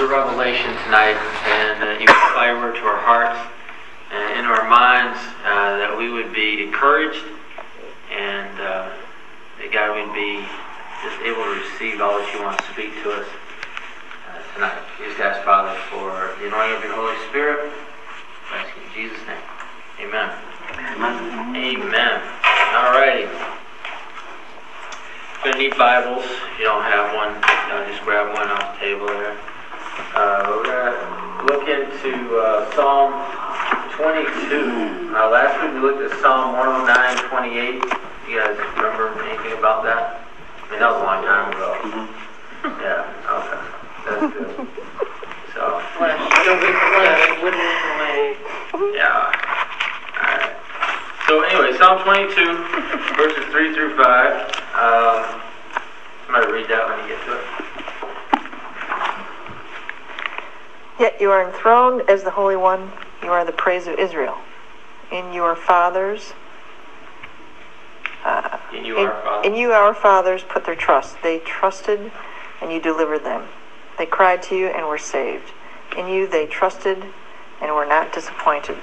your revelation tonight and uh, you your word to our hearts and in our minds uh, that we would be encouraged and uh, that God would be just able to receive all that you want to speak to us uh, tonight. We just ask, Father, for the anointing of your Holy Spirit. I ask in Jesus' name. Amen. Amen. Amen. All righty. Gonna need Bibles. If you don't have one, you know, just grab one off the table there. Uh, we're gonna look into uh, Psalm 22. Uh, last week we looked at Psalm 109, 28. You guys remember anything about that? I mean, that was a long time ago. Yeah. Okay. That's good. So. Yeah. Alright. So anyway, Psalm 22, verses 3 through 5. Um, somebody read that when you get to it. Yet you are enthroned as the Holy One. You are the praise of Israel. In your fathers, uh, In you, in, our Father. in you our fathers put their trust. They trusted, and you delivered them. They cried to you and were saved. In you they trusted and were not disappointed.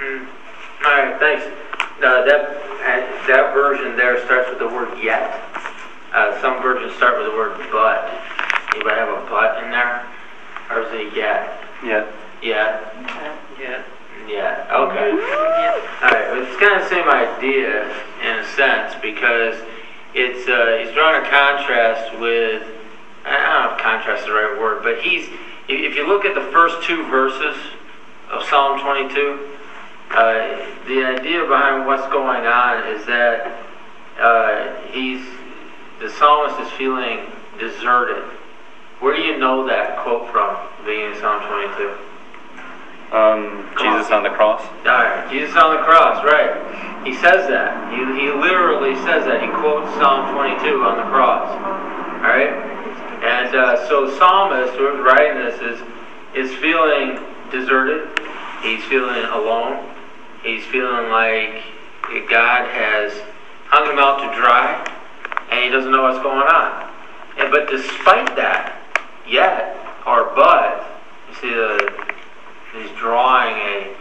Mm. All right, thanks. Uh, that uh, that version there starts with the word yet. Uh, some versions start with the word but. Anybody have a but in there, or is it yet? Yeah. Yet. Yeah. Yeah. Okay. All right. well, It's kind of the same idea in a sense because it's uh, he's drawing a contrast with I don't know if contrast is the right word, but he's if if you look at the first two verses of Psalm 22, uh, the idea behind what's going on is that uh, he's the psalmist is feeling deserted. Where do you know that quote from? Being in 22. Um, Jesus on the cross. Alright, Jesus on the cross, right. He says that. He, he literally says that. He quotes Psalm 22 on the cross. Alright? And uh, so the psalmist who's writing this is, is feeling deserted. He's feeling alone. He's feeling like God has hung him out to dry and he doesn't know what's going on. And, but despite that, yet, or but, see He's drawing a,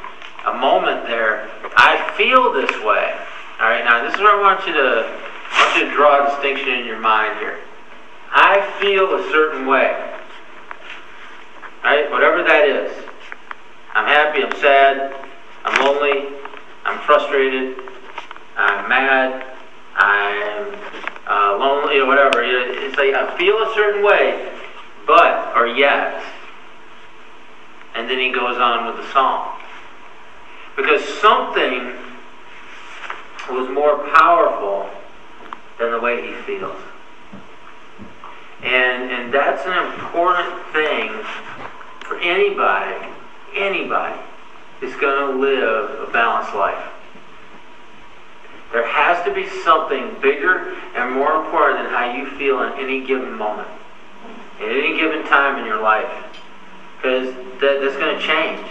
a moment there. I feel this way. All right, now this is where I want you to I want you to draw a distinction in your mind here. I feel a certain way. All right, whatever that is. I'm happy. I'm sad. I'm lonely. I'm frustrated. I'm mad. I'm uh, lonely, whatever. It's like I feel a certain way, but or yet. And then he goes on with the song. Because something was more powerful than the way he feels. And, and that's an important thing for anybody, anybody who's going to live a balanced life. There has to be something bigger and more important than how you feel in any given moment, at any given time in your life. Because that, that's going to change.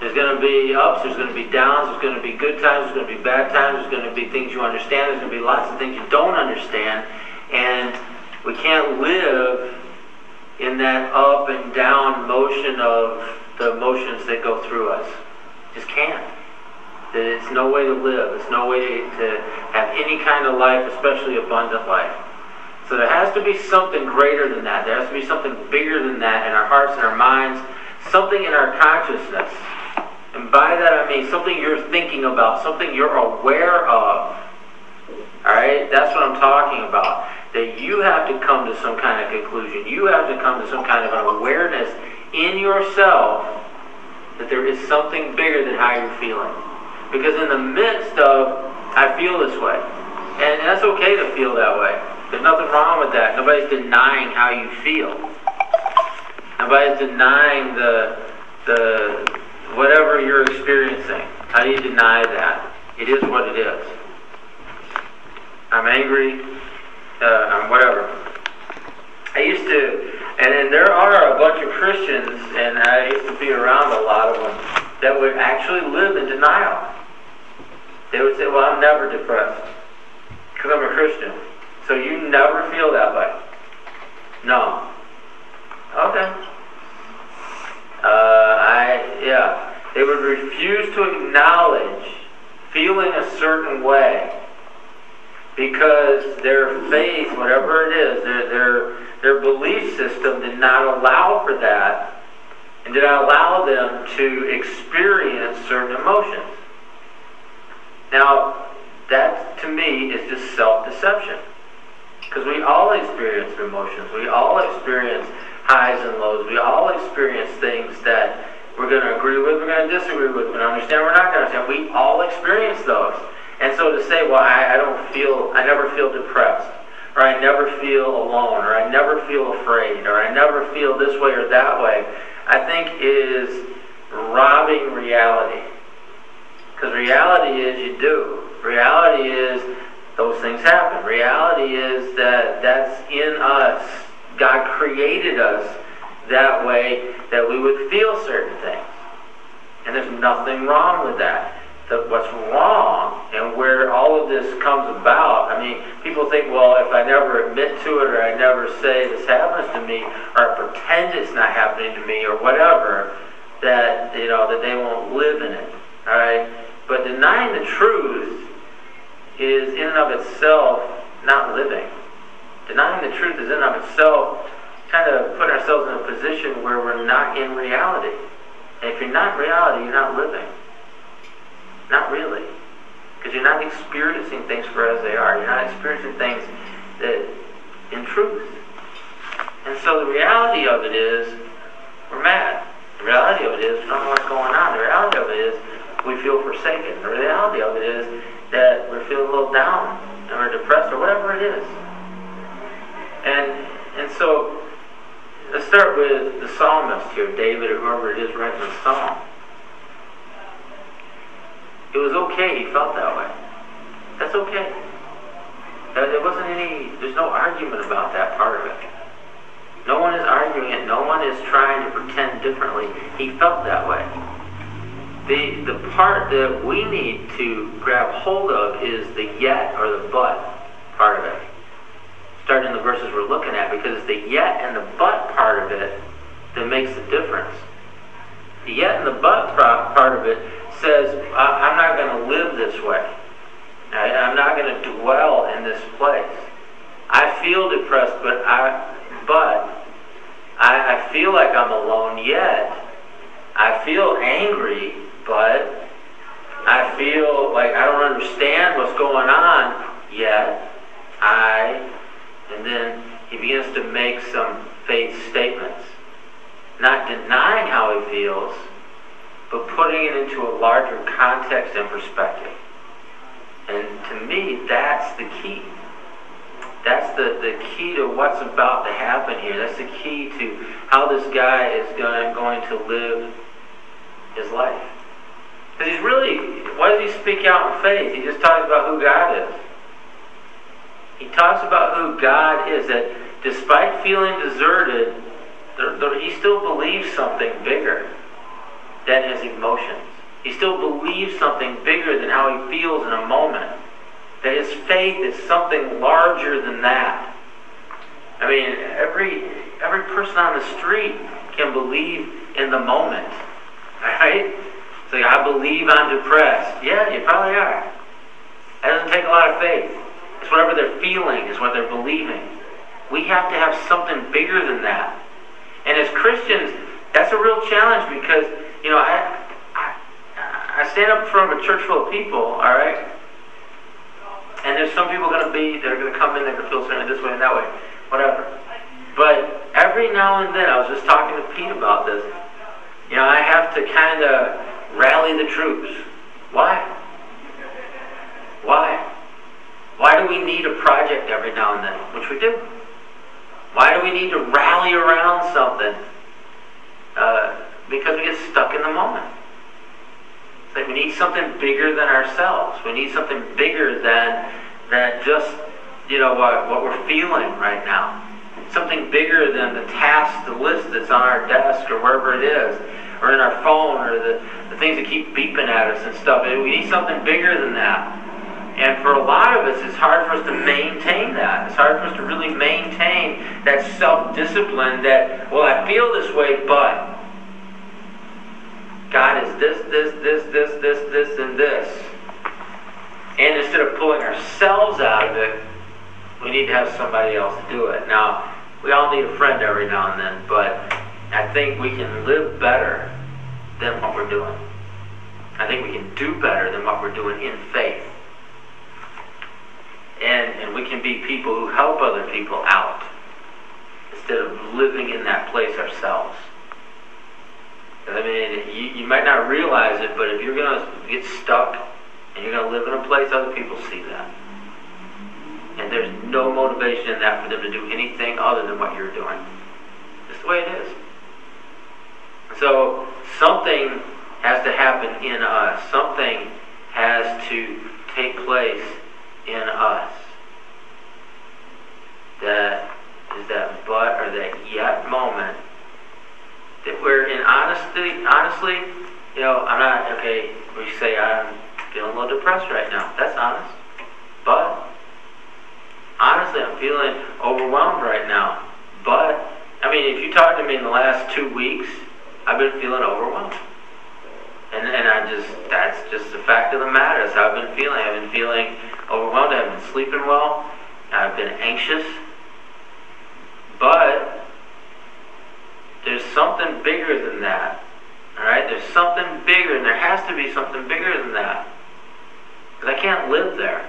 There's going to be ups, there's going to be downs, there's going to be good times, there's going to be bad times, there's going to be things you understand, there's going to be lots of things you don't understand. And we can't live in that up and down motion of the emotions that go through us. Just can't. It's no way to live. It's no way to have any kind of life, especially abundant life. So there has to be something greater than that. There has to be something bigger than that in our hearts and our minds, something in our consciousness. And by that I mean something you're thinking about, something you're aware of. Alright? That's what I'm talking about. That you have to come to some kind of conclusion. You have to come to some kind of an awareness in yourself that there is something bigger than how you're feeling. Because in the midst of, I feel this way. And that's okay to feel that way. There's nothing wrong with that. Nobody's denying how you feel. Nobody's denying the the whatever you're experiencing. How do you deny that? It is what it is. I'm angry. Uh, I'm whatever. I used to, and, and there are a bunch of Christians, and I used to be around a lot of them that would actually live in denial. They would say, "Well, I'm never depressed because I'm a Christian." So you never feel that way? No. Okay. Uh, I, yeah. They would refuse to acknowledge feeling a certain way because their faith, whatever it is, their, their, their belief system did not allow for that and did not allow them to experience certain emotions. Now, that to me is just self deception. Because we all experience emotions. We all experience highs and lows. We all experience things that we're going to agree with, we're going to disagree with, we're going to understand, we're not going to understand. We all experience those. And so to say, well, I, I don't feel, I never feel depressed, or I never feel alone, or I never feel afraid, or I never feel this way or that way, I think is robbing reality. Because reality is you do. Reality is those things happen. Reality is that that's in us. God created us that way that we would feel certain things. And there's nothing wrong with that. The, what's wrong and where all of this comes about, I mean, people think, well, if I never admit to it or I never say this happens to me or I pretend it's not happening to me or whatever, that, you know, that they won't live in it. All right? But denying the truth is in and of itself not living. Denying the truth is in and of itself kind of putting ourselves in a position where we're not in reality. And if you're not in reality, you're not living. Not really. Because you're not experiencing things for as they are. You're not experiencing things that in truth. And so the reality of it is we're mad. The reality of it is we don't know what's going on. The reality of it is we feel forsaken. The reality of it is that we're feeling a little down and we're depressed or whatever it is. And and so let's start with the psalmist here, David or whoever it is writing the psalm. It was okay he felt that way. That's okay. There wasn't any, there's no argument about that part of it. No one is arguing it. No one is trying to pretend differently. He felt that way. The, the part that we need to grab hold of is the yet or the but part of it. Starting in the verses we're looking at, because it's the yet and the but part of it that makes the difference. The yet and the but part of it says, I'm not going to live this way. I'm not going to dwell in this place. I feel depressed, but I, but I, I feel like I'm alone yet. I feel angry, but I feel like I don't understand what's going on yet. I, and then he begins to make some faith statements, not denying how he feels, but putting it into a larger context and perspective. And to me, that's the key. That's the, the key to what's about to happen here. That's the key to how this guy is going, going to live his life. Because he's really, why does he speak out in faith? He just talks about who God is. He talks about who God is, that despite feeling deserted, there, there, he still believes something bigger than his emotions. He still believes something bigger than how he feels in a moment. That his faith is something larger than that. I mean, every every person on the street can believe in the moment. Right? It's like, I believe I'm depressed. Yeah, you probably are. That doesn't take a lot of faith. It's whatever they're feeling, is what they're believing. We have to have something bigger than that. And as Christians, that's a real challenge because, you know, I, I, I stand up in front of a church full of people, all right? And there's some people going to be, that are going to come in, to feel certain this way and that way, whatever. But every now and then, I was just talking to Pete about this, you know, I have to kind of rally the troops. Why? Why? Why do we need a project every now and then? Which we do. Why do we need to rally around something? Uh, because we get stuck in the moment. It's like we need something bigger than ourselves. We need something bigger than than just you know what what we're feeling right now. Something bigger than the task, the list that's on our desk or wherever it is, or in our phone, or the, the things that keep beeping at us and stuff. We need something bigger than that. And for a lot of us, it's hard for us to maintain that. It's hard for us to really maintain that self discipline that, well, I feel this way, but God is this this, this, this, this, this, and this. And instead of pulling ourselves out of it, we need to have somebody else do it. Now, we all need a friend every now and then, but I think we can live better than what we're doing. I think we can do better than what we're doing in faith. And, and we can be people who help other people out instead of living in that place ourselves. I mean, you, you might not realize it, but if you're going to get stuck and you're going to live in a place, other people see that. And there's no motivation in that for them to do anything other than what you're doing. It's the way it is. So something has to happen in us. Something has to take place in us. That is that but or that yet moment that we're in honesty honestly, you know, I'm not okay, we say I'm feeling a little depressed right now. That's honest. But honestly I'm feeling overwhelmed right now. But I mean if you talk to me in the last two weeks, I've been feeling overwhelmed. And, and I just, that's just the fact of the matter. How I've been feeling. I've been feeling overwhelmed. I haven't been sleeping well. I've been anxious. But there's something bigger than that. All right? There's something bigger, and there has to be something bigger than that. Because I can't live there.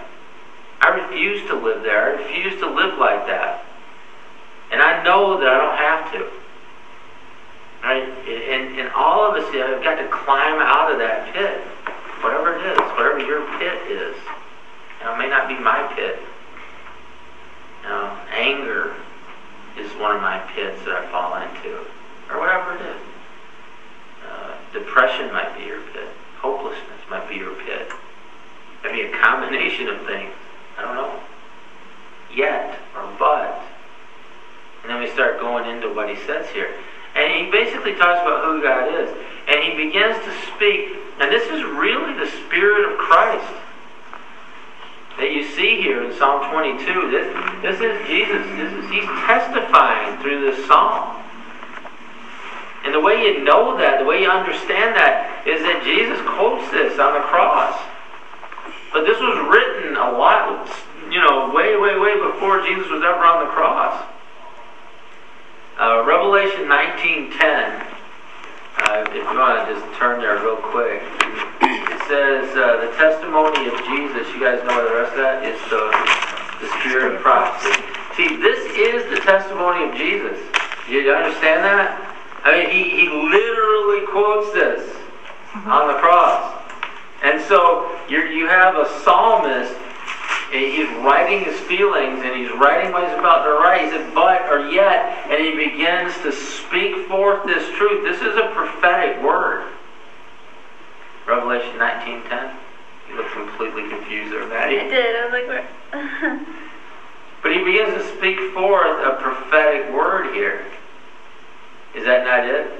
I refuse to live there. I refuse to live like that. And I know that I don't have to. Right? And, and all of us have got to climb out of that pit. Whatever it is, whatever your pit is. You know, it may not be my pit. You know, anger is one of my pits that I fall into. Or whatever it is. Uh, depression might be your pit. Hopelessness might be your pit. It be a combination of things. I don't know. Yet or but. And then we start going into what he says here. And he basically talks about who God is. And he begins to speak. And this is really the Spirit of Christ that you see here in Psalm 22. This, this is Jesus. This is, he's testifying through this psalm. And the way you know that, the way you understand that, is that Jesus quotes this on the cross. But this was written a lot, you know, way, way, way before Jesus was ever on the cross. Uh, Revelation 19:10. Uh, if you want to just turn there real quick, it says uh, the testimony of Jesus. You guys know the rest of that is the the spirit of prophecy. See, this is the testimony of Jesus. You understand that? I mean, he, he literally quotes this on the cross. And so you you have a psalmist he's writing his feelings and he's writing what he's about to write. He said, but or yet, and he begins to speak forth this truth. This is a prophetic word. Revelation 19.10. You look completely confused there, Maddie. I did. I was like, where? but he begins to speak forth a prophetic word here. Is that not it?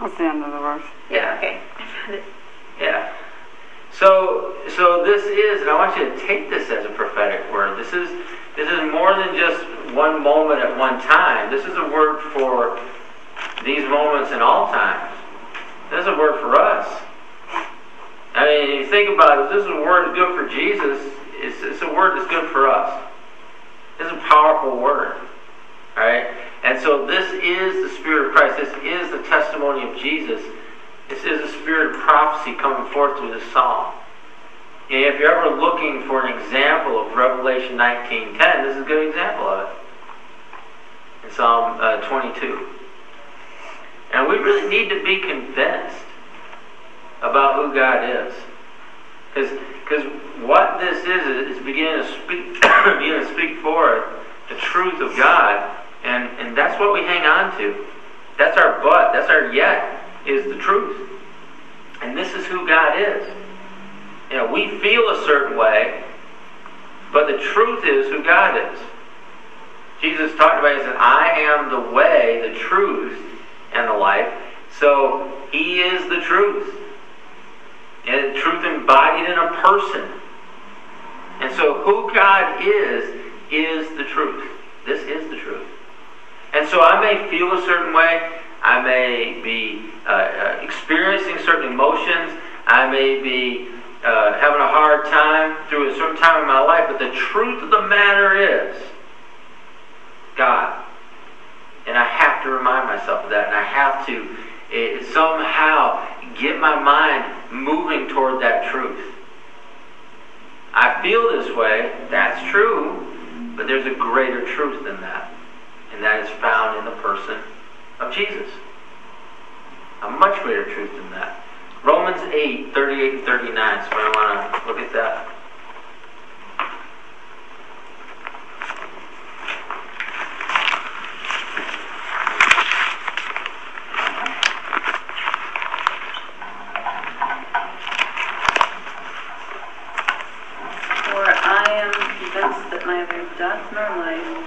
That's the end of the verse. yeah, okay. I found it. Yeah. So, so this is, and I want you to take this as a prophetic word. This is, this is more than just one moment at one time. This is a word for these moments in all times. This is a word for us. I mean, you think about it, this is a word good for Jesus. It's, it's a word that's good for us. It's a powerful word. All right? And so this is the Spirit of Christ. This is the testimony of Jesus. This is a spirit of prophecy coming forth through this psalm. And if you're ever looking for an example of Revelation 19.10, this is a good example of it. In Psalm uh, 22. And we really need to be convinced about who God is. Because what this is, is beginning to speak, beginning to speak forth the truth of God. And, and that's what we hang on to. That's our but. That's our yet is the truth. And this is who God is. You know, we feel a certain way, but the truth is who God is. Jesus talked about, he said, I am the way, the truth, and the life. So he is the truth. And truth embodied in a person. And so who God is, is the truth. This is the truth. And so I may feel a certain way. I may be uh, uh, experiencing certain emotions. I may be uh, having a hard time through a certain time in my life. But the truth of the matter is, God. And I have to remind myself of that. And I have to eh, somehow get my mind moving toward that truth. I feel this way, that's true, but there's a greater truth than that. And that is found in the person of Jesus. A much greater truth than that. Romans 8, 38 and 39. So I want to look at that. For I am convinced that neither death nor life,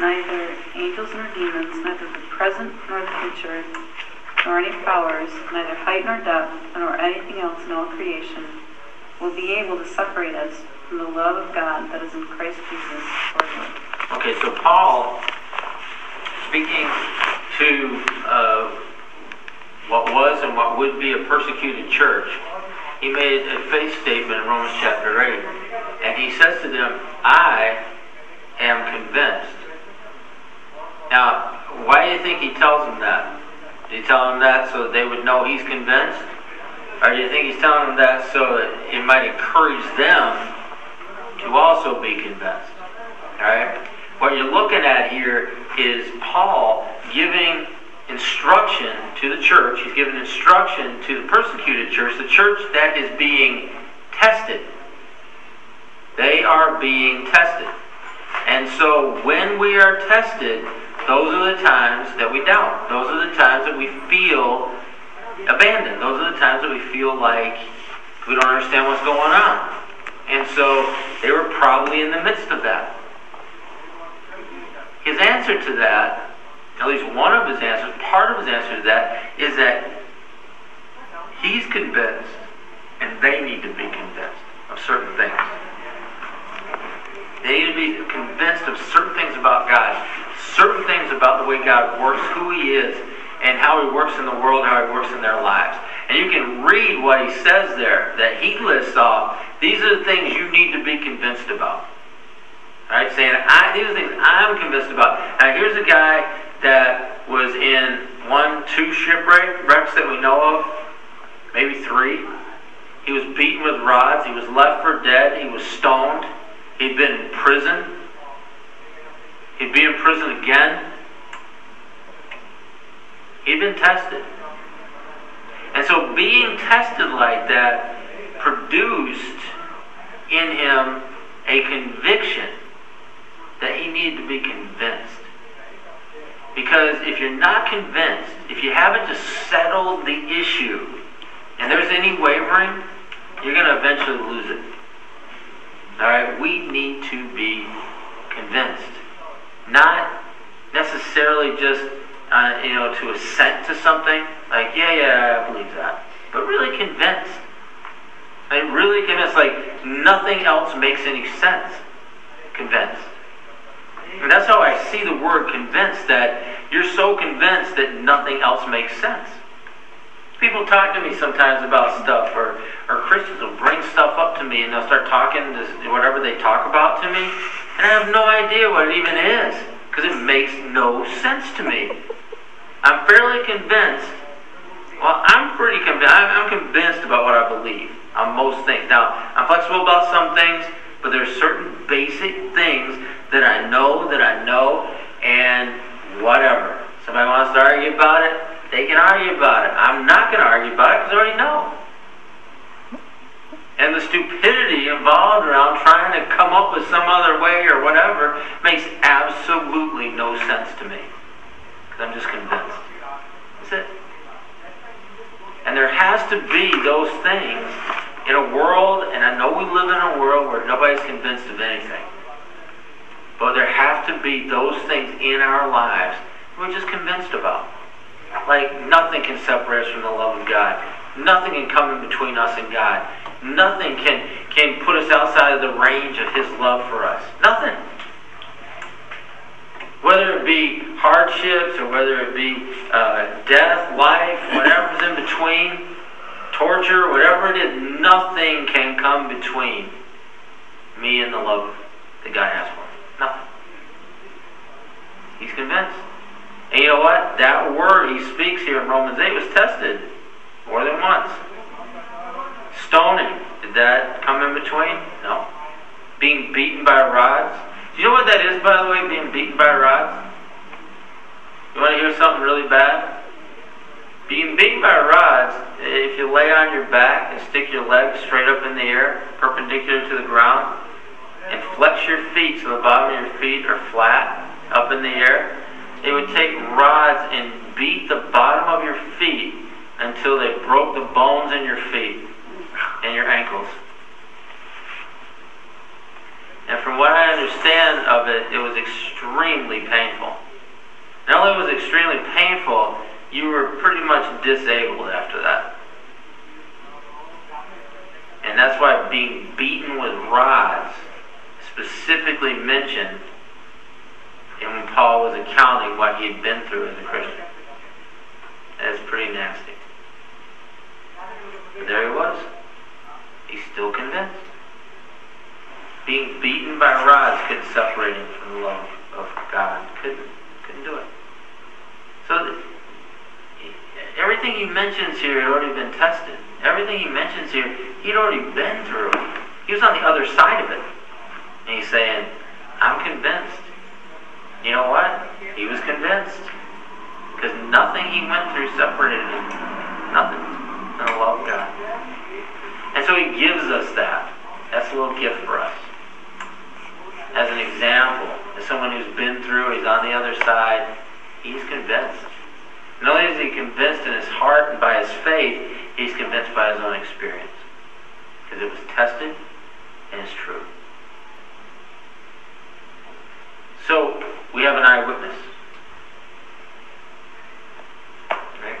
neither angels nor demons, neither the present nor the future, nor any powers, neither height nor depth, nor anything else in all creation, will be able to separate us from the love of God that is in Christ Jesus. Okay, so Paul, speaking to uh, what was and what would be a persecuted church, he made a faith statement in Romans chapter 8. And he says to them, I am convinced. Now, why do you think he tells them that? Did he tell them that so that they would know he's convinced? Or do you think he's telling them that so that it might encourage them to also be convinced? Alright? What you're looking at here is Paul giving instruction to the church. He's giving instruction to the persecuted church, the church that is being tested. They are being tested. And so when we are tested, those are the times that we doubt. Those are the times that we feel abandoned. Those are the times that we feel like we don't understand what's going on. And so they were probably in the midst of that. His answer to that, at least one of his answers, part of his answer to that, is that he's convinced and they need to be convinced of certain things. They need to be convinced of certain things about God, certain things about the way God works, who He is, and how He works in the world, how He works in their lives. And you can read what He says there that He lists off. These are the things you need to be convinced about. All right, saying I, these are things I'm convinced about. Now here's a guy that was in one, two shipwreck wrecks that we know of, maybe three. He was beaten with rods. He was left for dead. He was stoned. He'd been in prison. He'd be in prison again. He'd been tested. And so being tested like that produced in him a conviction that he needed to be convinced. Because if you're not convinced, if you haven't just settled the issue, and there's any wavering, you're going to eventually lose it. All right, we need to be convinced, not necessarily just uh, you know to assent to something like yeah yeah I believe that, but really convinced. Like really convinced, like nothing else makes any sense. Convinced. And that's how I see the word convinced. That you're so convinced that nothing else makes sense. People talk to me sometimes about stuff, or, or Christians will bring stuff up to me and they'll start talking to whatever they talk about to me, and I have no idea what it even is because it makes no sense to me. I'm fairly convinced. Well, I'm pretty convinced. I'm, convinced about what I believe on most things. Now, I'm flexible about some things, but there's certain basic things that I know that I know, and whatever. Somebody wants to argue about it, they can argue about it. I'm not going to argue about it because I already know. And the stupidity involved around trying to come up with some other way or whatever makes absolutely no sense to me. Because I'm just convinced. That's it. And there has to be those things in a world, and I know we live in a world where nobody's convinced of anything. But there have to be those things in our lives we're just convinced about. Like nothing can separate us from the love of God. Nothing can come in between us and God. Nothing can, can put us outside of the range of His love for us. Nothing. Whether it be hardships or whether it be uh, death, life, whatever's in between, torture, whatever it is, nothing can come between me and the love that God has for me. Nothing. He's convinced. And you know what? That word he speaks here in Romans 8 was tested more than once. Stoning, did that come in between? No. Being beaten by rods. Do you know what that is, by the way, being beaten by rods? You want to hear something really bad? Being beaten by rods, if you lay on your back and stick your legs straight up in the air, perpendicular to the ground, and flex your feet so the bottom of your feet are flat up in the air, would take rods and beat the bottom of your feet until they broke the bones in your feet and your ankles. And from what I understand of it, it was extremely painful. Not only was it extremely painful, you were pretty much disabled after that. And that's why being beaten with rods specifically mentioned and when Paul was accounting what he had been through as a Christian. That's pretty nasty. But there he was. He's still convinced. Being beaten by rods couldn't separate him from the love of God. Couldn't, couldn't do it. So everything he mentions here had already been tested. Everything he mentions here, he'd already been through. He was on the other side of it. And he's saying, I'm convinced. You know what? He was convinced. Because nothing he went through separated him. Nothing. Than the love of God. And so he gives us that. That's a little gift for us. As an example, as someone who's been through, he's on the other side, he's convinced. Not only is he convinced in his heart and by his faith, he's convinced by his own experience. Because it was tested and it's true. So, we have an eyewitness.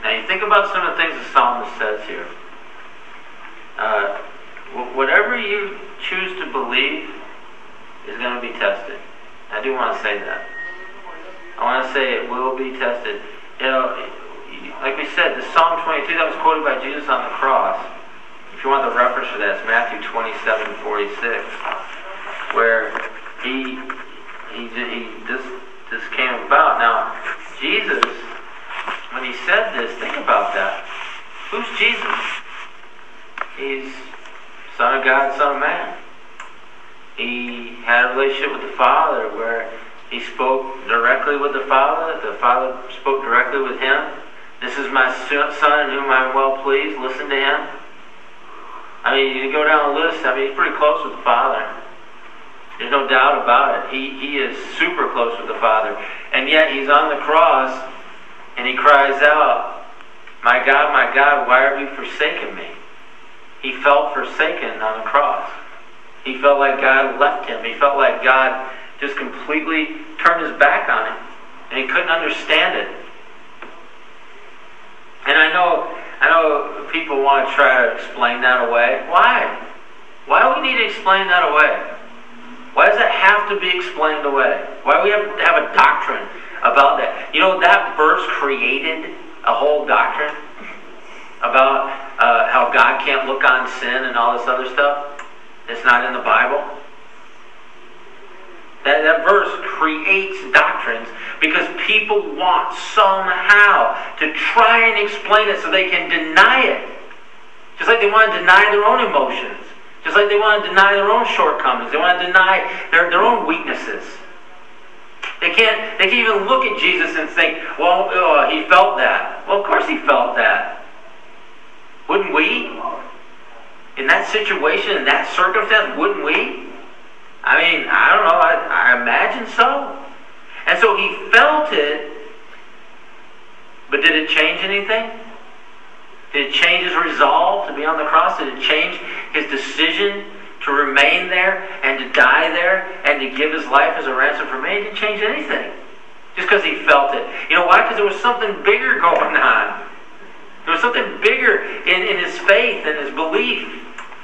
Now, you think about some of the things the psalmist says here. Uh, whatever you choose to believe is going to be tested. I do want to say that. I want to say it will be tested. You know, like we said, the Psalm 22 that was quoted by Jesus on the cross. If you want the reference for that, it's Matthew 27, 46, where he he, he this this came about. Now, Jesus, when he said this, think about that. Who's Jesus? He's Son of God, Son of Man. He had a relationship with the Father where he spoke directly with the Father. The Father spoke directly with him. This is my son in whom I am well pleased. Listen to him. I mean, you go down the list, I mean, he's pretty close with the Father. There's no doubt about it. He, he is super close with the Father. And yet he's on the cross and he cries out, My God, my God, why have you forsaken me? He felt forsaken on the cross. He felt like God left him. He felt like God just completely turned his back on him. And he couldn't understand it. And I know I know people want to try to explain that away. Why? Why do we need to explain that away? Why does that have to be explained away? Why do we have to have a doctrine about that? You know, that verse created a whole doctrine about uh, how God can't look on sin and all this other stuff. It's not in the Bible. That, that verse creates doctrines because people want somehow to try and explain it so they can deny it. Just like they want to deny their own emotions. Just like they want to deny their own shortcomings. They want to deny their, their own weaknesses. They can't, they can't even look at Jesus and think, well, uh, he felt that. Well, of course he felt that. Wouldn't we? In that situation, in that circumstance, wouldn't we? I mean, I don't know. I, I imagine so. And so he felt it, but did it change anything? Did it change his resolve to be on the cross? Did it change his decision to remain there and to die there and to give his life as a ransom for me? It didn't change anything. Just because he felt it. You know why? Because there was something bigger going on. There was something bigger in, in his faith and his belief.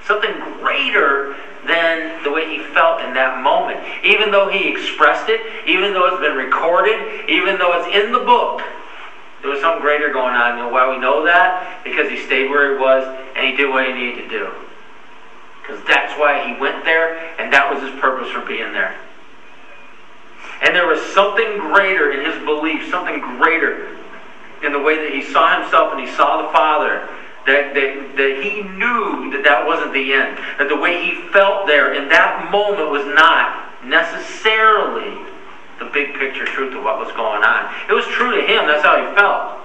Something greater than the way he felt in that moment. Even though he expressed it, even though it's been recorded, even though it's in the book, there was something greater going on. You know why we know that? Because he stayed where he was and he did what he needed to do. Because that's why he went there and that was his purpose for being there. And there was something greater in his belief, something greater in the way that he saw himself and he saw the Father that, that, that he knew that that wasn't the end. That the way he felt there in that moment was not necessarily the big picture truth of what was going on. It was true to him, that's how he felt.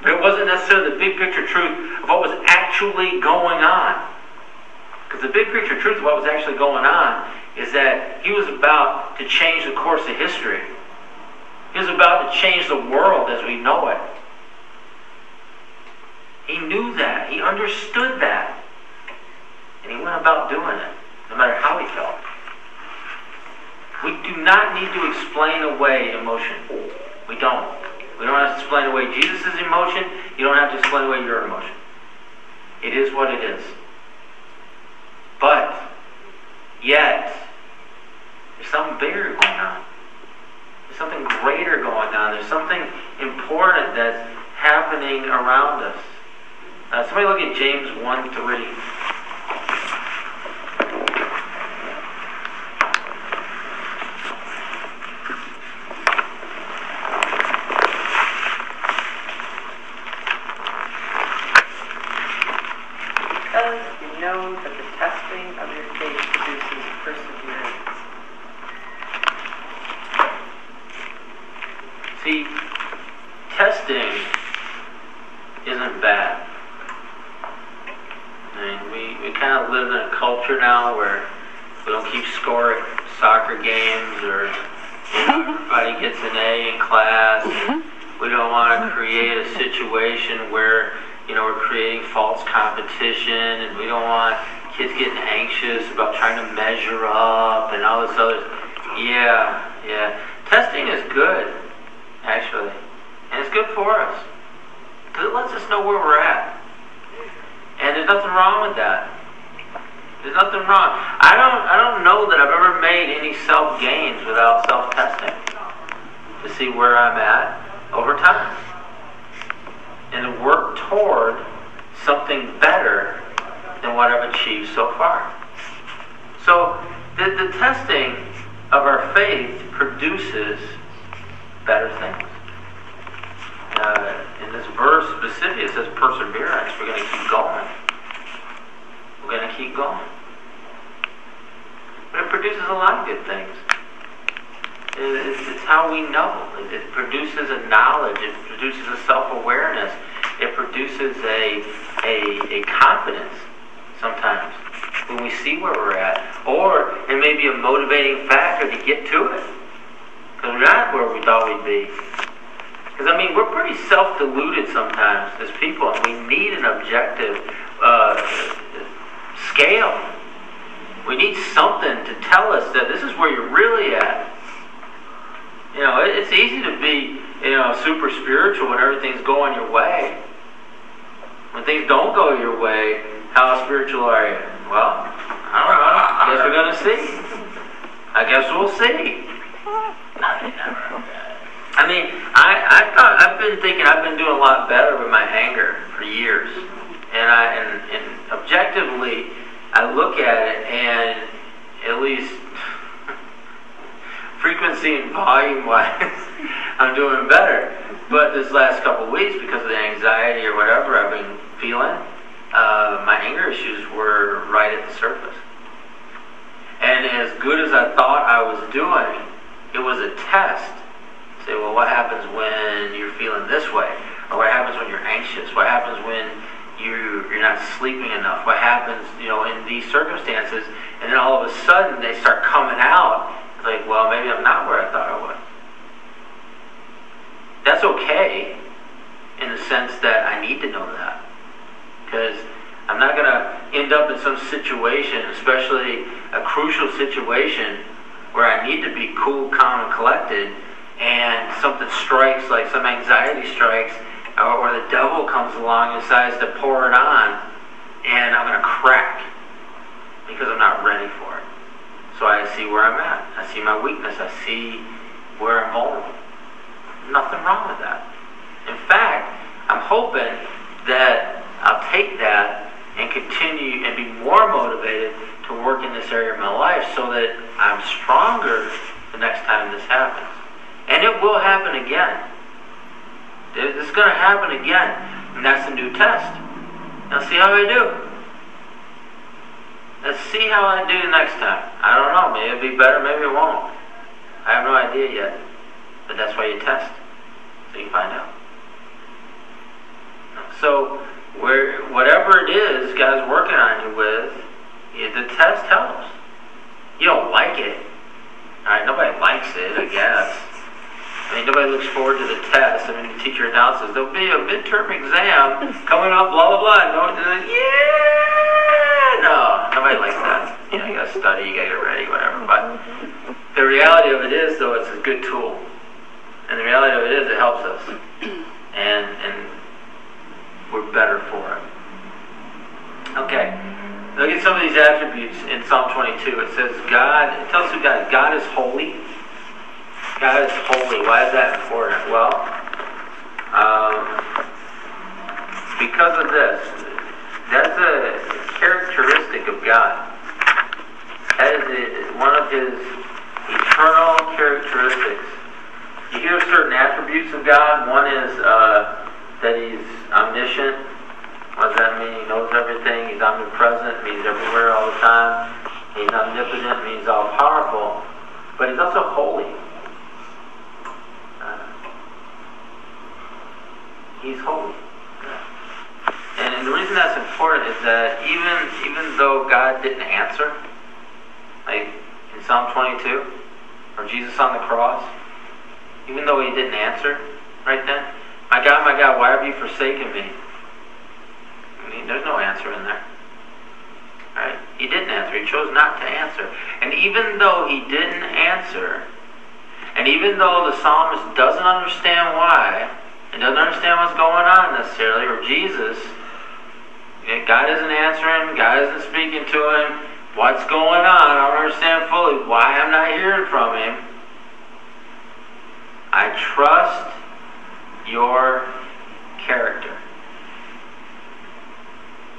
But it wasn't necessarily the big picture truth of what was actually going on. Because the big picture truth of what was actually going on is that he was about to change the course of history. He was about to change the world as we know it. He knew that. He understood that. And he went about doing it, no matter how he felt. We do not need to explain away emotion. We don't. We don't have to explain away Jesus' emotion. You don't have to explain away your emotion. It is what it is. But, yet, there's something bigger going on. There's something greater going on. There's something important that's happening around us. Uh, somebody look at James 1 3. Because you know that the testing of your faith produces perseverance. See, testing isn't bad. I mean, we, we kind of live in a culture now where we don't keep score at soccer games or everybody gets an A in class. We don't want to create a situation where you know we're creating false competition, and we don't want kids getting anxious about trying to measure up and all this other. Yeah, yeah. Testing is good, actually, and it's good for us because it lets us know where we're at, and there's nothing wrong with that. There's nothing wrong. I don't. I don't know that I've ever made any self gains without self testing to see where I'm at over time and to work toward something better than what I've achieved so far. So the, the testing of our faith produces better things. Uh, in this verse specifically, it says perseverance. We're going to keep going. We're going to keep going. But it produces a lot of good things. It's, it's how we know. It, it produces a knowledge. It produces a self-awareness. It produces a, a, a confidence sometimes when we see where we're at. Or it may be a motivating factor to get to it. Because we're not where we thought we'd be. Because, I mean, we're pretty self-deluded sometimes as people, and we need an objective uh, scale. We need something to tell us that this is where you're really at. You know, it's easy to be, you know, super spiritual when everything's going your way. When things don't go your way, how spiritual are you? Well, I don't know. I guess we're going to see. I guess we'll see. I mean, I, I thought I've been thinking I've been doing a lot better with my anger for years, and I and, and objectively, I look at it and at least frequency and volume wise, I'm doing better. But this last couple weeks, because of the anxiety or whatever I've been feeling, uh, my anger issues were right at the surface. And as good as I thought I was doing, it was a test. Say, well, what happens when you're feeling this way? Or what happens when you're anxious? What happens when you, you're not sleeping enough? What happens, you know, in these circumstances? And then all of a sudden they start coming out. It's like, well, maybe I'm not where I thought I was. That's okay in the sense that I need to know that. Because I'm not going to end up in some situation, especially a crucial situation, where I need to be cool, calm, and collected, and something strikes, like some anxiety strikes, or, the devil comes along and decides to pour it on, and I'm going to crack. because I'm not ready for it. So I see where I'm at. I see my weakness. I see where I'm vulnerable. Nothing wrong with that. In fact, I'm hoping that I'll take that and continue and be more motivated to work in this area of my life so that I'm stronger the next time this happens. And it will happen again. It's going to happen again. And that's a new test. Now see how I do. Let's see how I do next time. I don't know. Maybe it'll be better. Maybe it won't. I have no idea yet. But that's why you test. So you find out. So where whatever it is God's working on you with, the test helps. You don't like it. Alright, nobody likes it, I guess. I mean, nobody looks forward to the test. I mean, the teacher announces there'll be a midterm exam coming up, blah, blah, blah. No, yeah! No, nobody likes that. You know, you gotta study, you gotta get ready, whatever. But the reality of it is, though, it's a good tool. And the reality of it is, it helps us. And, and we're better for it. Okay. Look at some of these attributes in Psalm 22. It says, God, it tells you God, God is holy. God is holy. Why is that important? Well, um, because of this. That's a characteristic of God. That is one of his eternal characteristics. You hear certain attributes of God. One is uh, that he's omniscient. What does that mean? He knows everything. He's omnipresent. Means everywhere all the time. He's omnipotent. Means all powerful. But he's also holy. He's holy. And the reason that's important is that even even though God didn't answer, like in Psalm 22, or Jesus on the cross, even though he didn't answer right then, my God, my God, why have you forsaken me? I mean, there's no answer in there. Right? He didn't answer. He chose not to answer. And even though he didn't answer, and even though the psalmist doesn't understand why, and doesn't understand what's going on necessarily, or Jesus, God isn't answering, God isn't speaking to him, what's going on, I don't understand fully why I'm not hearing from him. I trust your character,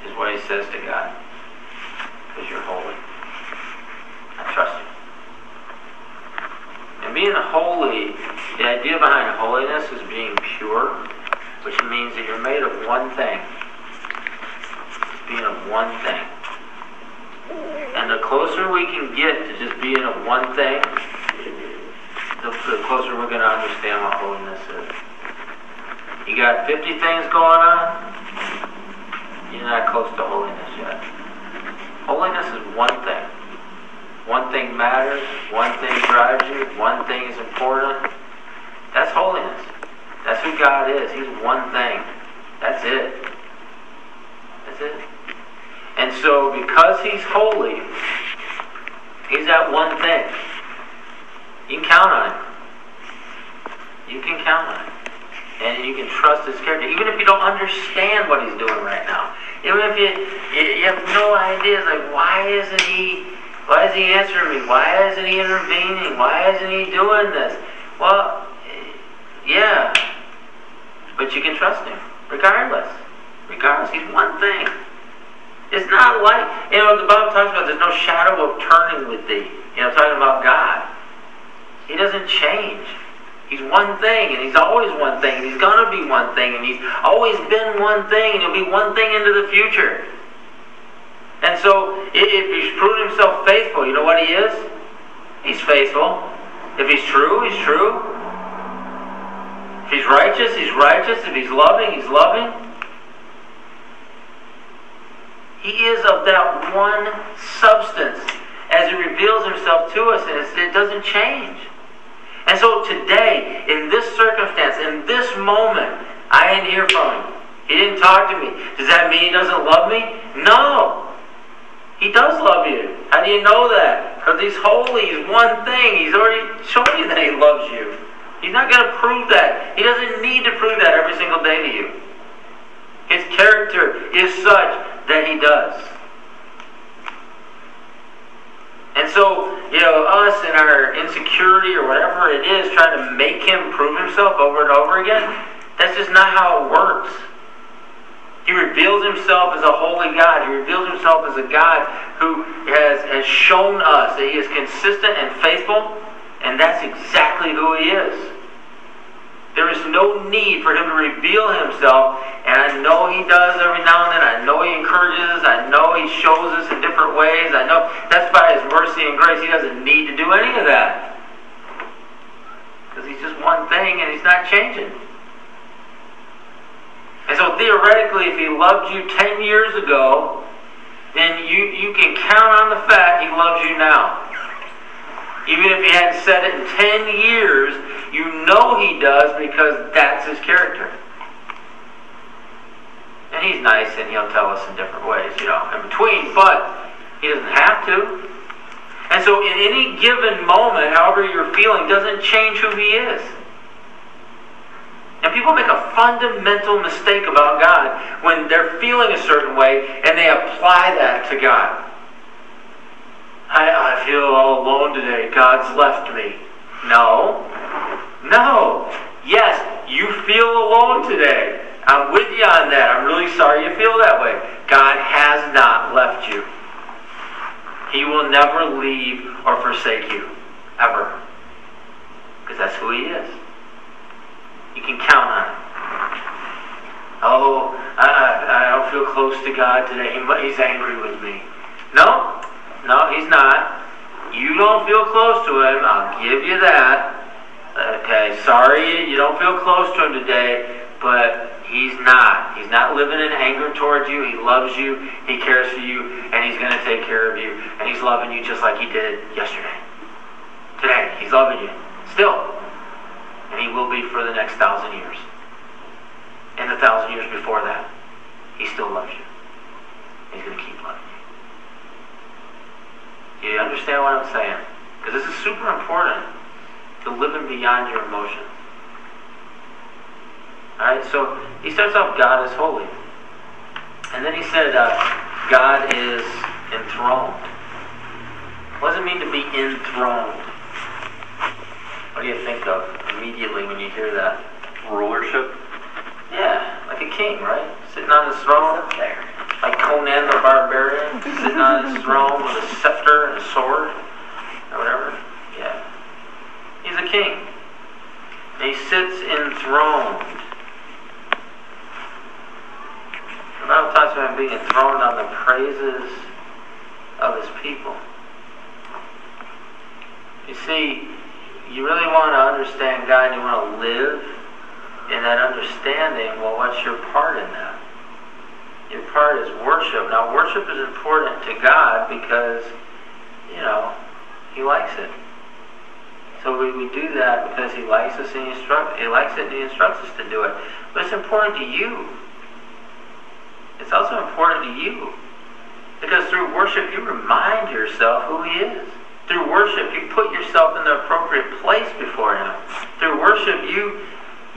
is what he says to God, because you're holy. I trust you. And being holy, the idea behind holiness is being pure, which means that you're made of one thing. Being of one thing. And the closer we can get to just being of one thing, the, the closer we're going to understand what holiness is. You got 50 things going on, you're not close to holiness yet. Holiness is one thing. One thing matters, one thing drives you, one thing is important. That's holiness. That's who God is. He's one thing. That's it. That's it. And so, because He's holy, He's that one thing. You can count on Him. You can count on Him. And you can trust His character, even if you don't understand what He's doing right now. Even if you, you have no idea, like, why isn't He why is he answering me? Why isn't he intervening? Why isn't he doing this? Well, yeah. But you can trust him, regardless. Regardless, he's one thing. It's not like, you know, the Bible talks about there's no shadow of turning with thee. You know, talking about God. He doesn't change. He's one thing, and he's always one thing, and he's going to be one thing, and he's always been one thing, and he'll be one thing into the future. And so, if he's proven himself faithful, you know what he is? He's faithful. If he's true, he's true. If he's righteous, he's righteous. If he's loving, he's loving. He is of that one substance as he reveals himself to us, and it doesn't change. And so today, in this circumstance, in this moment, I didn't hear from him. He didn't talk to me. Does that mean he doesn't love me? No. He does love you. How do you know that? Because he's holy. He's one thing. He's already shown you that he loves you. He's not going to prove that. He doesn't need to prove that every single day to you. His character is such that he does. And so, you know, us and our insecurity or whatever it is, trying to make him prove himself over and over again, that's just not how it works. He reveals himself as a holy God. He reveals himself as a God who has, has shown us that he is consistent and faithful, and that's exactly who he is. There is no need for him to reveal himself, and I know he does every now and then. I know he encourages us. I know he shows us in different ways. I know that's by his mercy and grace. He doesn't need to do any of that. Because he's just one thing and he's not changing. And so theoretically, if he loved you 10 years ago, then you, you can count on the fact he loves you now. Even if he hadn't said it in 10 years, you know he does because that's his character. And he's nice and he'll tell us in different ways, you know, in between, but he doesn't have to. And so in any given moment, however you're feeling, doesn't change who he is. And people make a fundamental mistake about God when they're feeling a certain way and they apply that to God. I, I feel all alone today. God's left me. No. No. Yes, you feel alone today. I'm with you on that. I'm really sorry you feel that way. God has not left you. He will never leave or forsake you. Ever. Because that's who He is. You can count on it. Oh, I, I, I don't feel close to God today. He's angry with me. No, no, he's not. You don't feel close to him. I'll give you that. Okay, sorry you don't feel close to him today, but he's not. He's not living in anger towards you. He loves you. He cares for you, and he's going to take care of you. And he's loving you just like he did yesterday. Today, he's loving you. Still and he will be for the next thousand years. And the thousand years before that, he still loves you. He's going to keep loving you. Do you understand what I'm saying? Because this is super important to living beyond your emotions. Alright, so he starts off, God is holy. And then he said, uh, God is enthroned. What does it mean to be enthroned? What do you think of immediately when you hear that? Rulership? Yeah, like a king, right? Sitting on his throne up there. Like Conan the Barbarian, sitting on his throne with a scepter and a sword, or whatever. Yeah. He's a king. And he sits enthroned. The Bible talks about him being enthroned on the praises of his people. You see, you really want to understand God, and you want to live in that understanding, well, what's your part in that? Your part is worship. Now, worship is important to God because, you know, He likes it. So we, we do that because He likes us and He, instruct, he likes it and He instructs us to do it. But it's important to you. It's also important to you. Because through worship, you remind yourself who He is. Through worship, you put yourself in the appropriate place before Him. Through worship, you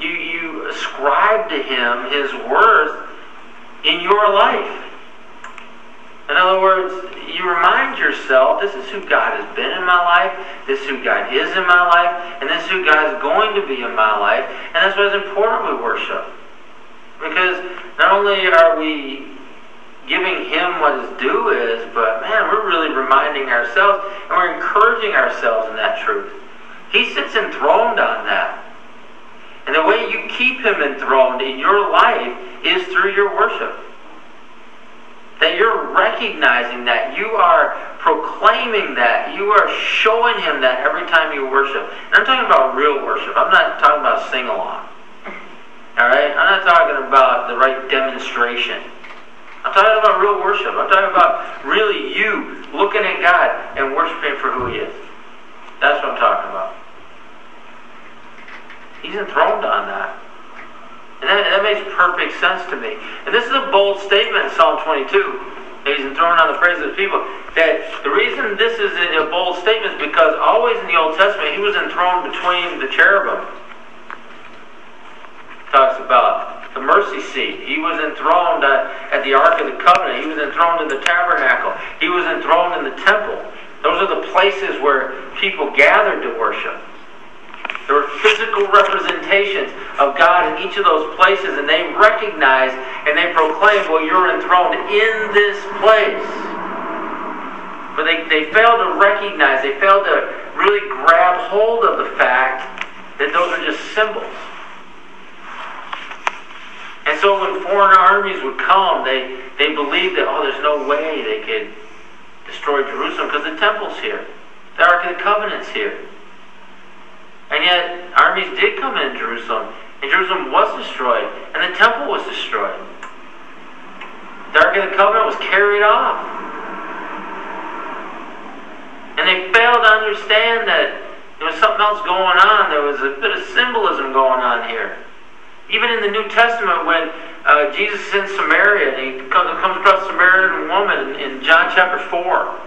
you you ascribe to Him His worth in your life. In other words, you remind yourself, this is who God has been in my life, this is who God is in my life, and this is who God is going to be in my life. And that's why it's important we worship. Because not only are we giving him what his due is, but man, we're really reminding ourselves and we're encouraging ourselves in that truth. He sits enthroned on that. And the way you keep him enthroned in your life is through your worship. That you're recognizing that, you are proclaiming that, you are showing him that every time you worship. And I'm talking about real worship. I'm not talking about sing along. Alright? I'm not talking about the right demonstration. I'm talking about real worship. I'm talking about really you looking at God and worshiping for who He is. That's what I'm talking about. He's enthroned on that. And that, that makes perfect sense to me. And this is a bold statement in Psalm 22. That he's enthroned on the praise of the people. That the reason this is a bold statement is because always in the Old Testament, he was enthroned between the cherubim. Talks about the mercy seat. He was enthroned at, at the Ark of the Covenant. He was enthroned in the tabernacle. He was enthroned in the temple. Those are the places where people gathered to worship. There were physical representations of God in each of those places, and they recognized and they proclaimed, Well, you're enthroned in this place. But they, they failed to recognize, they failed to really grab hold of the fact that those are just symbols. And so when foreign armies would come, they, they believed that, oh, there's no way they could destroy Jerusalem because the temple's here. The Ark of the Covenant's here. And yet, armies did come in Jerusalem, and Jerusalem was destroyed, and the temple was destroyed. The Ark of the Covenant was carried off. And they failed to understand that there was something else going on. There was a bit of symbolism going on here. Even in the New Testament, when uh, Jesus is in Samaria, and he comes, comes across a Samaritan woman in, John chapter 4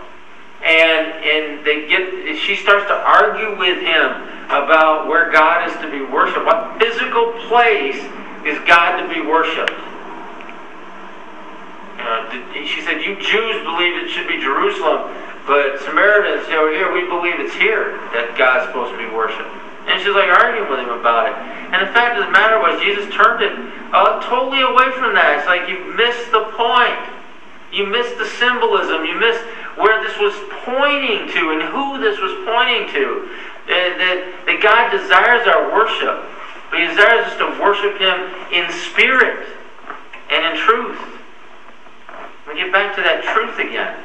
and and they get she starts to argue with him about where God is to be worshipped. What physical place is God to be worshipped? Uh, she said, "You Jews believe it should be Jerusalem, but Samaritans over here we believe it's here that God's supposed to be worshipped." And she's like arguing with him about it. And the fact of the matter was, Jesus turned it uh, totally away from that. It's like you missed the point. You missed the symbolism. You missed where this was pointing to and who this was pointing to. That, that, that God desires our worship, but He desires us to worship Him in spirit and in truth. We get back to that truth again.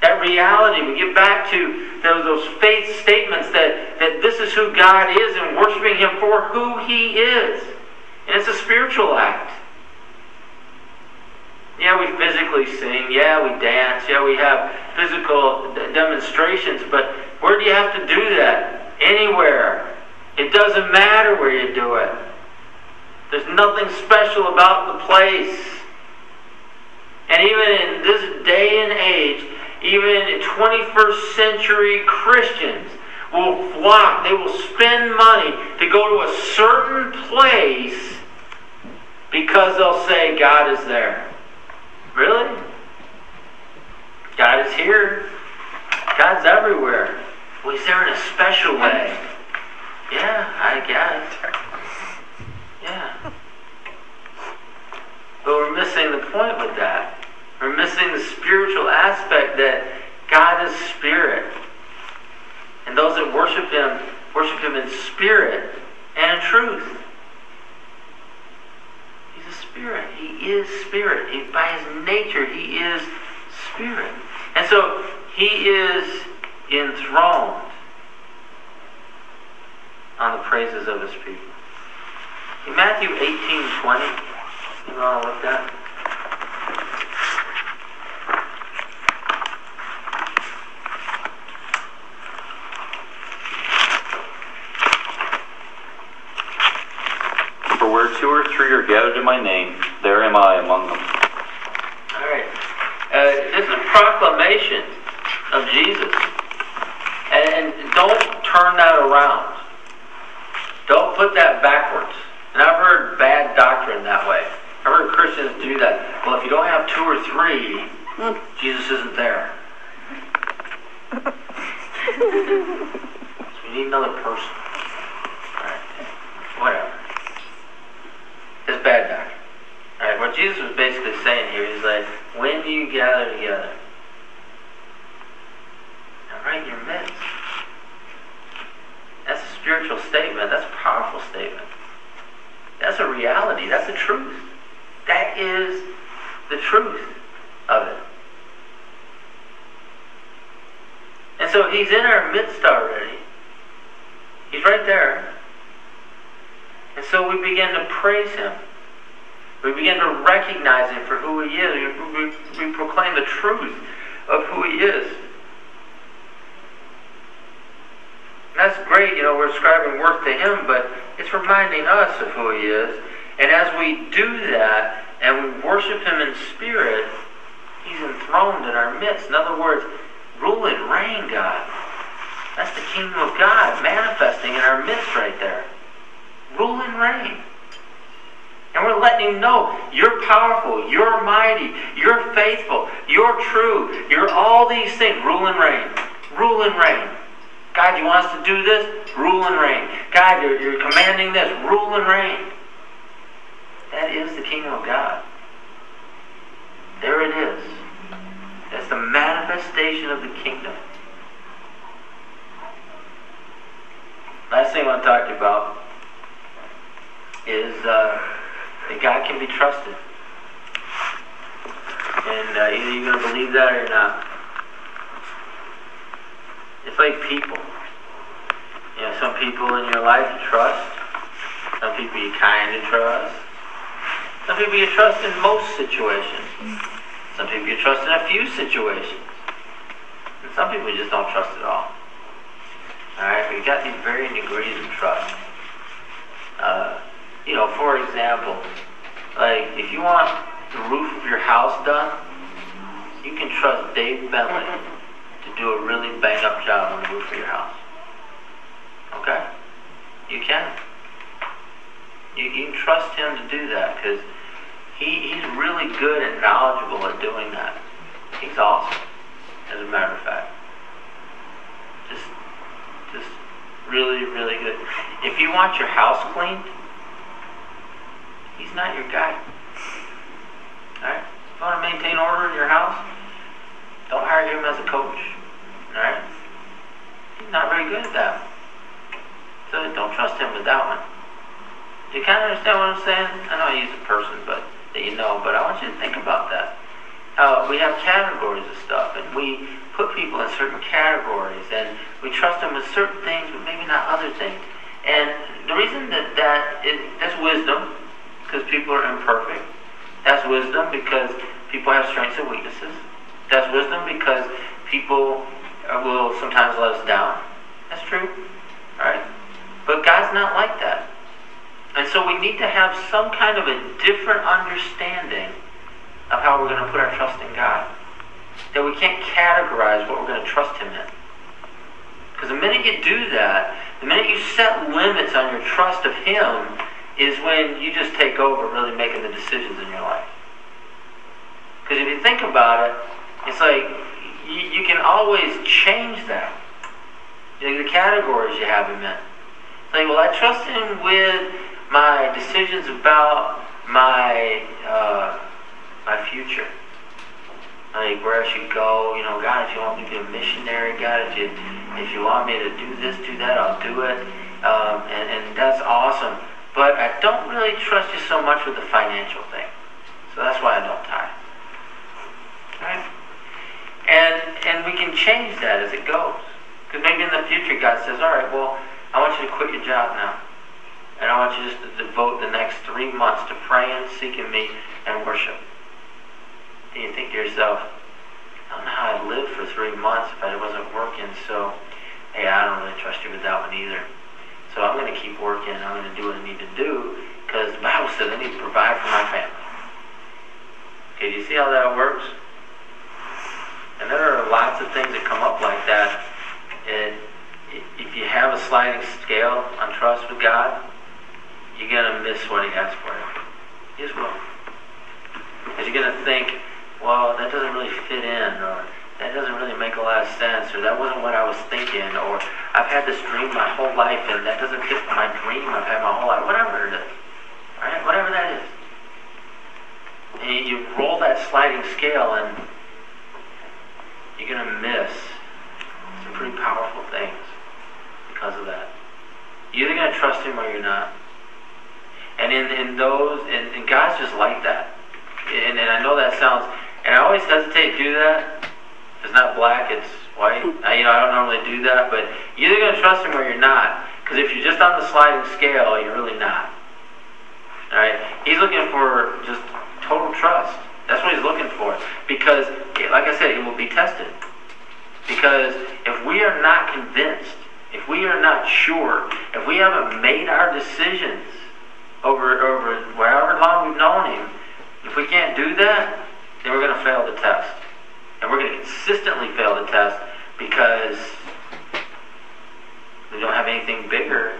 That reality. We get back to those, faith statements that, that this is who God is and worshiping Him for who He is. And it's a spiritual act. Yeah, we physically sing. Yeah, we dance. Yeah, we have physical d- demonstrations. But where do you have to do that? Anywhere. It doesn't matter where you do it. There's nothing special about the place. And even in this day and age, even 21st century Christians will flock, they will spend money to go to a certain place because they'll say God is there. Really? God is here. God's everywhere. Well, He's there in a special way. Yeah, I guess. Yeah. But we're missing the point with that. We're missing the spiritual aspect that God is spirit. And those that worship Him, worship Him in spirit and in truth. He's a spirit. He is spirit. He, by His nature, He is spirit. And so He is enthroned on the praises of His people. In Matthew 18 20, you want to look at? For where two or three are gathered in my name, there am I among them. All right. Uh, this is a proclamation of Jesus. And, and don't turn that around. Don't put that backwards. And I've heard bad doctrine that way. I've heard Christians do that. Well, if you don't have two or three, Jesus isn't there. so we need another person. All right. Whatever. It's bad doctrine. All right. What Jesus was basically saying here is like, when do you gather together? Now, right in your midst. That's a spiritual statement. That's a powerful statement. That's a reality. That's the truth. That is the truth of it. And so he's in our midst already. He's right there. And so we begin to praise him. We begin to recognize him for who he is. We, we, we proclaim the truth of who he is. And that's great, you know, we're ascribing worth to him, but it's reminding us of who he is. And as we do that and we worship him in spirit, he's enthroned in our midst. In other words, rule and reign, God. That's the kingdom of God manifesting in our midst right there. Rule and reign. And we're letting him know you're powerful, you're mighty, you're faithful, you're true, you're all these things. Rule and reign. Rule and reign. God, you want us to do this? Rule and reign. God, you're, you're commanding this. Rule and reign. That is the kingdom of God. There it is. That's the manifestation of the kingdom. Last thing I want to talk to you about is uh, that God can be trusted. And uh, either you're going to believe that or not. It's like people. You know, some people in your life you trust. Some people you kind of trust. Some people you trust in most situations. Some people you trust in a few situations. And some people you just don't trust at all. Alright, we got these varying degrees of trust. Uh, you know, for example, like if you want the roof of your house done, you can trust Dave Bentley to do a really bang up job on the roof of your house. Okay? You can. You, you can trust him to do that because he, he's really good and knowledgeable at doing that. He's awesome, as a matter of fact. Just, just really, really good. If you want your house cleaned, he's not your guy. Alright? If you want to maintain order in your house, don't hire him as a coach. Alright? He's not very good at that. So don't trust him with that one. Do you kind of understand what I'm saying? I know I use a person, but that you know, but I want you to think about that. Uh, we have categories of stuff, and we put people in certain categories, and we trust them with certain things, but maybe not other things. And the reason that that that's wisdom, because people are imperfect. That's wisdom because people have strengths and weaknesses. That's wisdom because people will sometimes let us down. That's true, right? But God's not like that. And so we need to have some kind of a different understanding of how we're going to put our trust in God. That we can't categorize what we're going to trust Him in. Because the minute you do that, the minute you set limits on your trust of Him, is when you just take over really making the decisions in your life. Because if you think about it, it's like you, you can always change that. You know, the categories you have Him in. It's like, well, I trust Him with my decisions about my uh, my future. Like where I should go, you know, God, if you want me to be a missionary, God, if you if you want me to do this, do that, I'll do it. Um, and, and that's awesome. Really trust you so much with the financial thing. So that's why I don't tithe. Right? And and we can change that as it goes. Because maybe in the future God says, all right, well, I want you to quit your job now. And I want you just to devote the next three months to praying, seeking me, and worship. And you think to yourself, I don't know how I'd live for three months if I wasn't working, so hey, I don't really trust you with that one either. So I'm going to keep working, I'm going to do what I need to do, because the Bible says I need to provide for my family. Okay, do you see how that works? And there are lots of things that come up like that. And if you have a sliding scale on trust with God, you're going to miss what he has for you. He just will. Because you're going to think, well, that doesn't really fit in, or that doesn't really make a lot of sense, or that wasn't what I was thinking, or I've had this dream my whole life, and that doesn't fit my dream I've had my whole life, whatever it is. Right? Whatever that is. And you, roll that sliding scale, and you're going to miss some pretty powerful things because of that. You're either going to trust him or you're not. And in, in those, and, and God's just like that. And, and I know that sounds, and I always hesitate to do that. It's not black, it's white. I, you know, I don't normally do that, but you're either going to trust him or you're not. Because if you're just on the sliding scale, you're really not. All right? He's looking for just total trust. That's what he's looking for. Because, like I said, it will be tested. Because if we are not convinced, if we are not sure, if we haven't made our decisions over over however long we've known him, if we can't do that, then we're going to fail the test. And we're going to consistently fail the test because we don't have anything bigger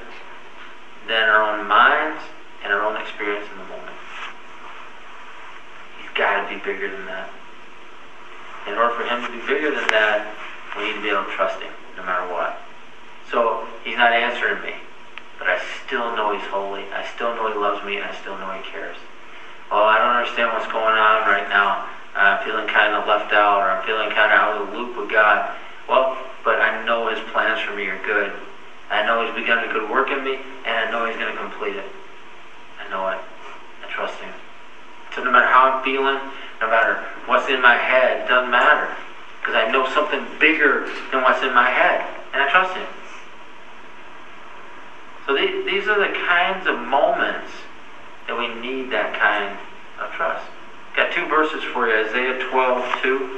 than our own minds and our own experience in the moment. He's got to be bigger than that. In order for him to be bigger than that, we need to be able to trust him no matter what. So he's not answering me, but I still know he's holy. I still know he loves me, and I still know he cares. Well, I don't understand what's going on right now. I'm feeling kind of left out, or I'm feeling kind of out of the loop with God. Well, but I know his plans for me are good. I know he's begun a good work in me, and I know he's going to complete it. I know it. I trust him. So no matter how I'm feeling, no matter what's in my head, it doesn't matter. Because I know something bigger than what's in my head, and I trust him. So the- these are the kinds of moments that we need that kind of trust. Got two verses for you Isaiah 12, 2.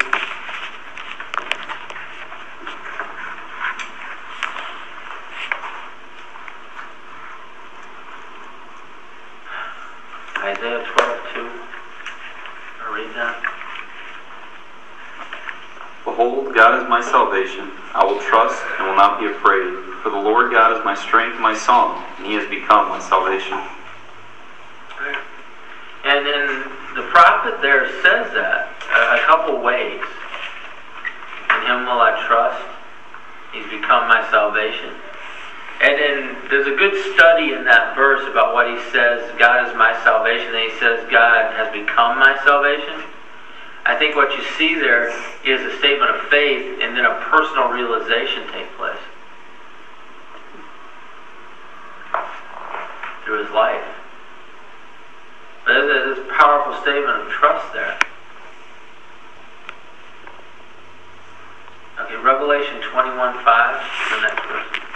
Isaiah 12, 2. I'll read that. Behold, God is my salvation. I will trust and will not be afraid. For the Lord God is my strength and my song, and he has become my salvation. And then the prophet there says that a, couple ways. In him will I trust. He's become my salvation. And then there's a good study in that verse about what he says, God is my salvation, and he says, God has become my salvation. I think what you see there is a statement of faith and then a personal realization take place through his life. But there's this powerful statement of trust there. Okay, Revelation 21 5 is the next verse.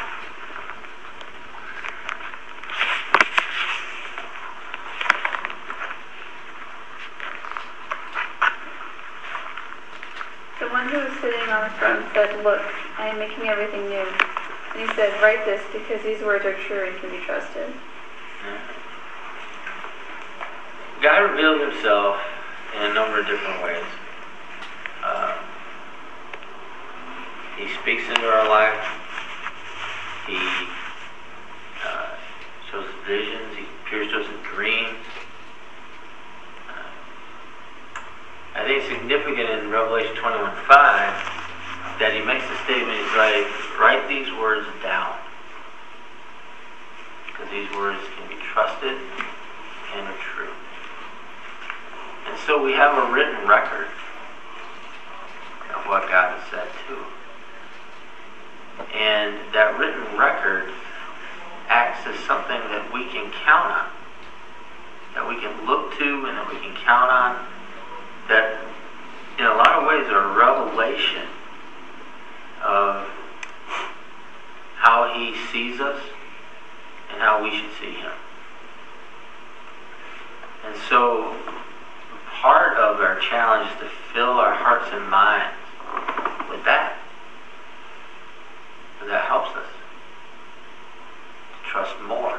The one who was sitting on the throne said, Look, I am making everything new. And he said, Write this, because these words are true and can be trusted. God reveals himself in a number of different ways. Uh, he speaks into our life. He uh, shows visions. He appears to us in dreams. I think it's significant in Revelation 21 5 that he makes the statement, he's like, write these words down. Because these words can be trusted and are true. And so we have a written record of what God has said too. And that written record acts as something that we can count on, that we can look to and that we can count on, that in a lot of ways are a revelation of how he sees us and how we should see him. And so part of our challenge is to fill our hearts and minds with that. And that helps us to trust more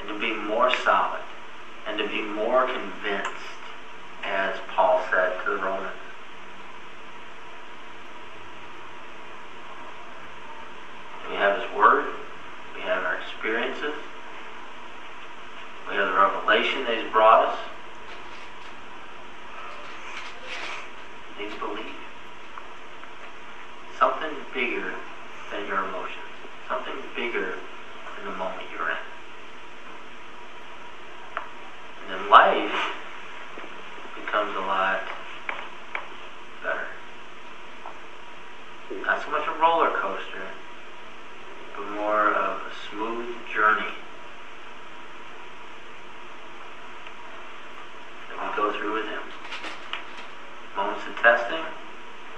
and to be more solid and to be more convinced, as Paul said to the Romans. We have His Word, we have our experiences, we have the revelation that He's brought us. Need to believe. Something bigger than your emotions. Something bigger than the moment you're in. And then life becomes a lot better. Not so much a roller coaster, but more of a smooth journey that we go through with Him. Moments of testing,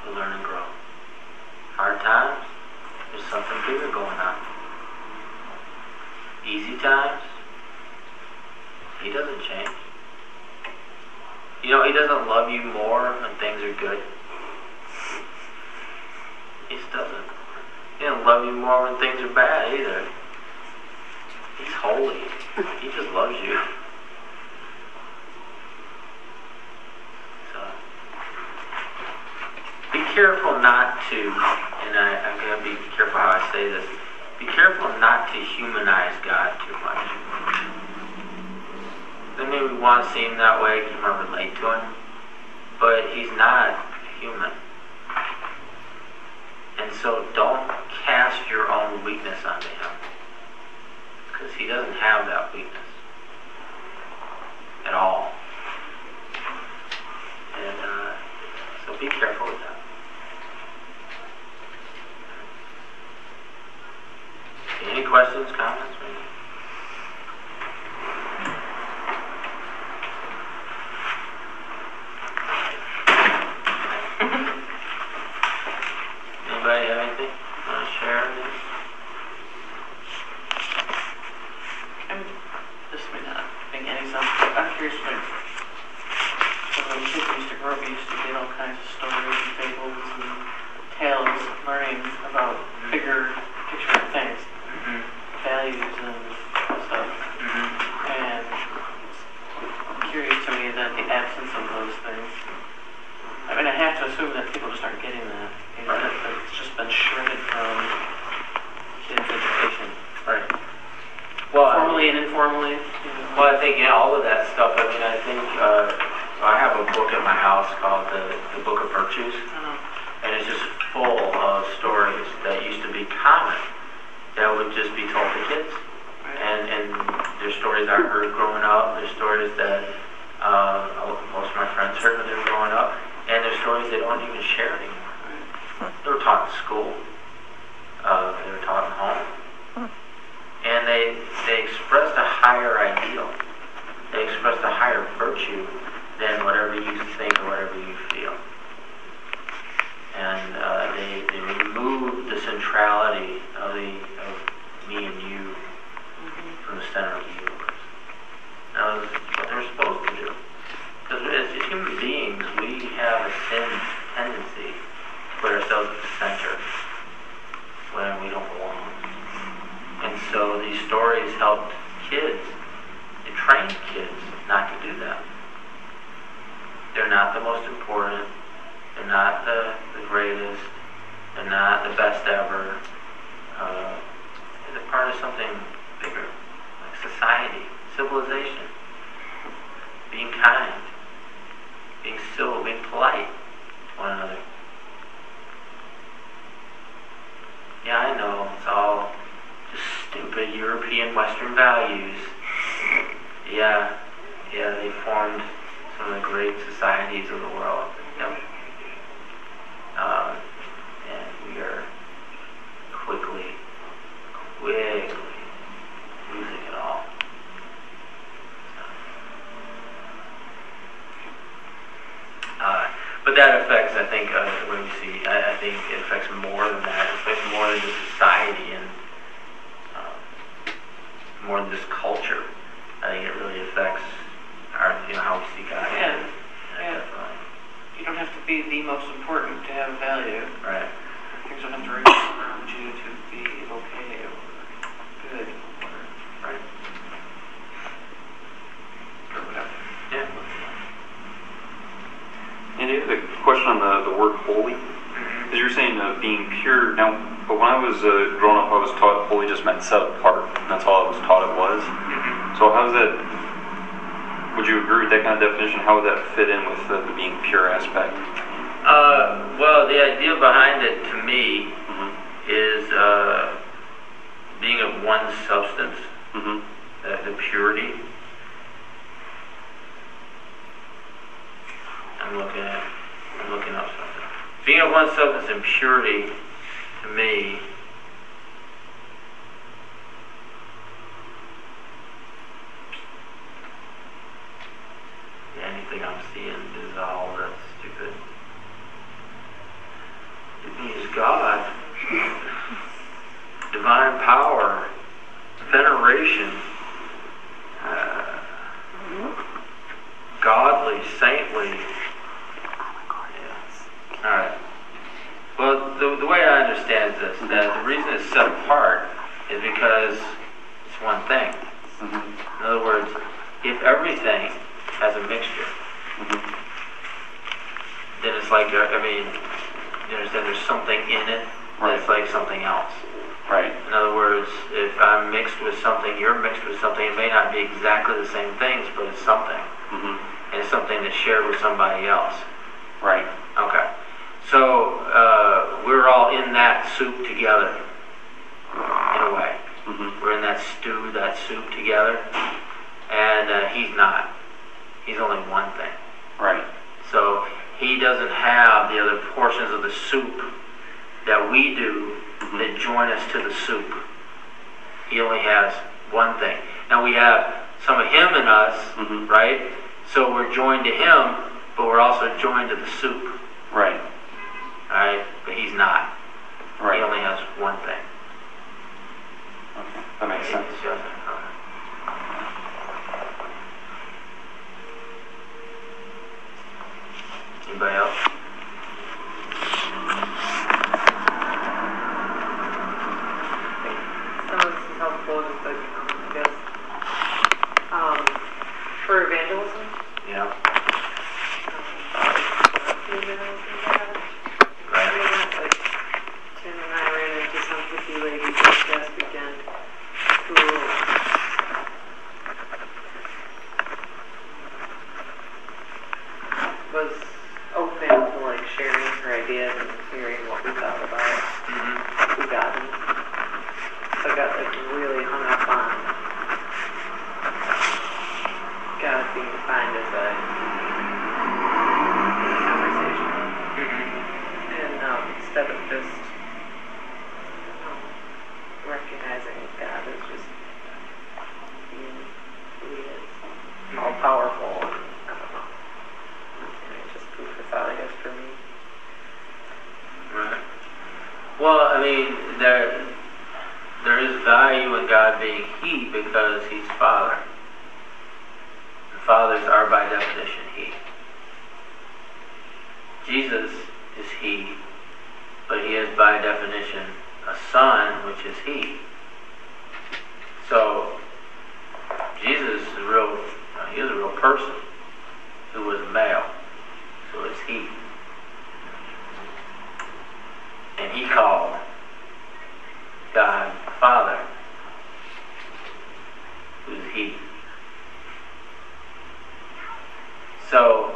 we learn and grow. Hard times, there's something bigger going on. Easy times, He doesn't change. You know, He doesn't love you more when things are good. He doesn't. He doesn't love you more when things are bad either. He's holy. He just loves you. So be careful not to, and I, I'm going to be careful how I say this. Be careful not to humanize God too much. Then maybe we want to see Him that way we want to relate to Him. But he's not human. And so don't cast your own weakness onto him. Because he doesn't have that weakness at all. And uh, so be careful with that. Any questions, comments? maybe? Anybody have anything? Want to share anything? I'm, this may not make any sense, but I'm curious when, when we kids used to grow up, we used to get all kinds of stories and fables and tales, learning about bigger picture things, Mm-hmm. values and stuff. And it's curious to me that the absence of those things, I mean, I have to assume that people just aren't getting that. You know, that, that it's just been shredded from kids' education, Right. Well, I- formally and informally. You know. Well, I think, yeah, all of that stuff, I mean, I think, uh, I have a book at my house called the, the Book of Virtues, Uh, and it's just full of stories that used to be common, that would just be told to kids. And, and there's stories I heard growing up, there's stories that, uh, most of my friends heard when they were growing up, and there's stories they don't even share anymore. They were taught in school, uh, they were taught at home. And they, they expressed a higher ideal. They express a higher virtue than whatever you think or whatever you feel. And uh, they, they removed the centrality of, the, of me and you from the center of the universe. Now, that's what they're supposed to do. Because as, as human beings, we have a sin tendency to put ourselves at the center when we don't belong. And so these stories helped kids, trained kids not to do that. They're not the most important, they're not the, the greatest, they're not the best ever. Uh, they're part of something bigger, like society, civilization, being kind, being civil, being polite to one another. Yeah, I know, it's all just stupid European Western values. Yeah, yeah, they formed some of the great societies of the world. Yep. Um, and we are quickly, quickly losing it all. Uh, but that affects, I think, uh, we see, I, I think it affects more than that. It affects more than just society and um, more than just culture. I think it really affects our, you know, how we see God. Yeah, Yeah, yeah. definitely. You don't have to be the most important to have value. Right. Things don't have to revolve around you to be okay or good or, Right. or whatever. Yeah. And I have a question on the, the word holy. Because you're saying uh, being pure. Now, but when I was uh, growing up, I was taught holy just meant set apart. And that's all I was taught it was. So how does that, would you agree with that kind of definition? How would that fit in with the, the being pure aspect? Uh, well, the idea behind it to me Mm-hmm. is uh, being of one substance, Mm-hmm. uh, the purity. I'm looking at, I'm looking up something. Being of one substance and purity, to me, anything I'm seeing is all that's stupid. It means God, divine power, veneration, uh, godly, saintly. Yeah. All right. Well, the, the way I understand this, that the reason it's set apart is because it's one thing. Mm-hmm. In other words, if everything has a mixture, Mm-hmm. then it's like, I mean, you understand there's something in it that's like something else. Right. In other words, if I'm mixed with something, you're mixed with something, it may not be exactly the same things, but it's something. Mm-hmm. And it's something that's shared with somebody else. Right. Okay. So uh, we're all in that soup together, in a way. Mm-hmm. We're in that stew, that soup together. And uh, he's not. He's only one thing. Right. So he doesn't have the other portions of the soup that we do that join us to the soup. He only has one thing. Now we have some of him in us, Mhm. right? So we're joined to him, but we're also joined to the soup, Right. right? But he's not. Right. He only has one thing. Okay. That makes sense. Anybody else? So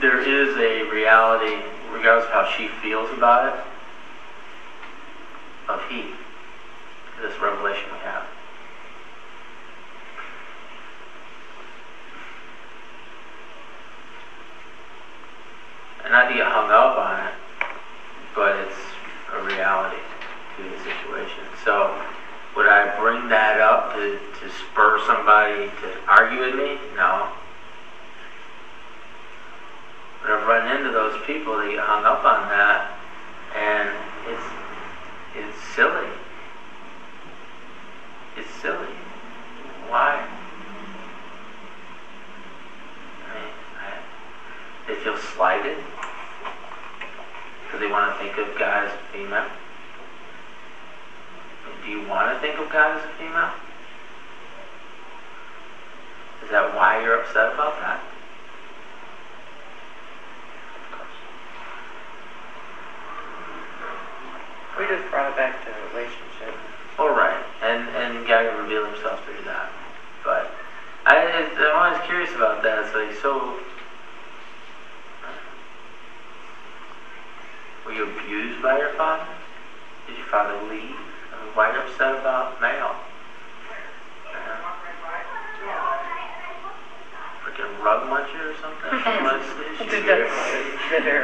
there is a reality, regardless of how she feels about it, of He. This revelation we have. And to get hung up on it, but it's a reality to the situation. So, would I bring that up to, to spur somebody to argue with me? No. But I've run into those people that get hung up on that, and it's it's silly. It's silly. Why? I mean, I, they feel slighted because they want to think of God as a female. Do you want to think of God as a female? Is that why you're upset about that? We just brought it back to relationship. All right, and and God can reveal Himself through that. But I, I'm always curious about that. It's like, so were you abused by your father? Did your father leave? I mean, why are you upset about male? Uh-huh. Freaking rug muncher or something? What's the issue here? Bitter.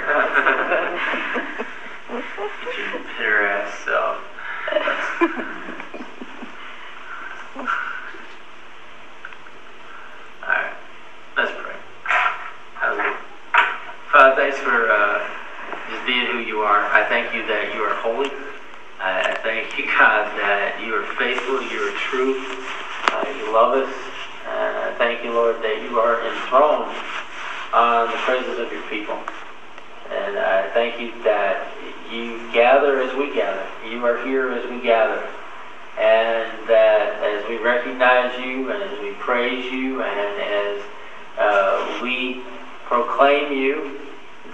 Bitter ass self. Alright, let's pray. Father, thanks for uh, just being who you are. I thank you that you are holy. I thank you, God, that you are faithful, you are true, uh, you love us. And I thank you, Lord, that you are enthroned on the praises of your people. And I thank you that you gather as we gather. You are here as we gather. And that as we recognize you and as we praise you and as uh, we proclaim you,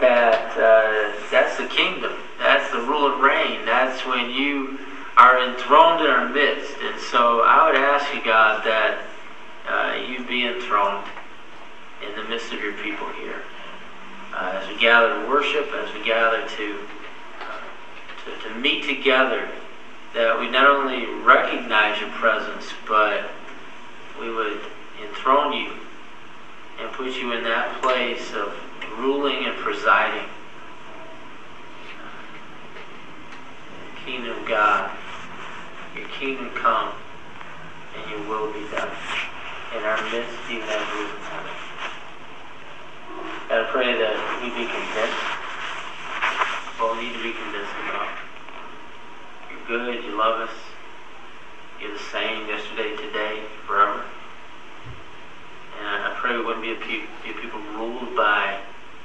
that uh, that's the kingdom. That's the rule of reign. That's when you are enthroned in our midst. And so I would ask you, God, that uh, you be enthroned in the midst of your people here. uh, as we gather to worship, as we gather to, to, to meet together, that we not only recognize your presence, but we would enthrone you and put you in that place of ruling and presiding. Kingdom of God, your kingdom come, and your will be done in our midst, even as it is in heaven. God, I pray that we be convinced. All need to be convinced good, you love us. You're the same yesterday, today, forever. And I pray we wouldn't be a, a people ruled by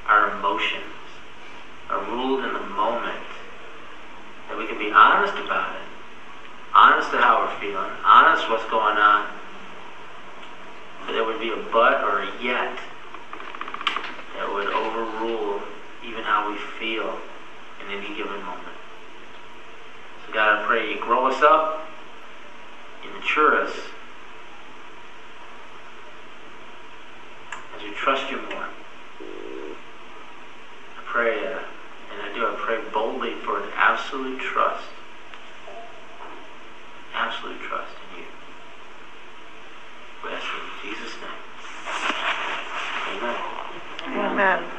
our emotions, or ruled in the moment. That we can be honest about it, honest to how we're feeling, honest what's going on. But there would be a but or a yet that would overrule even how we feel in any given moment. God, I pray you grow us up, you mature us, as we trust you more. I pray, uh, and I do, I pray boldly for an absolute trust, absolute trust in you. We ask in Jesus' name. Amen. Amen.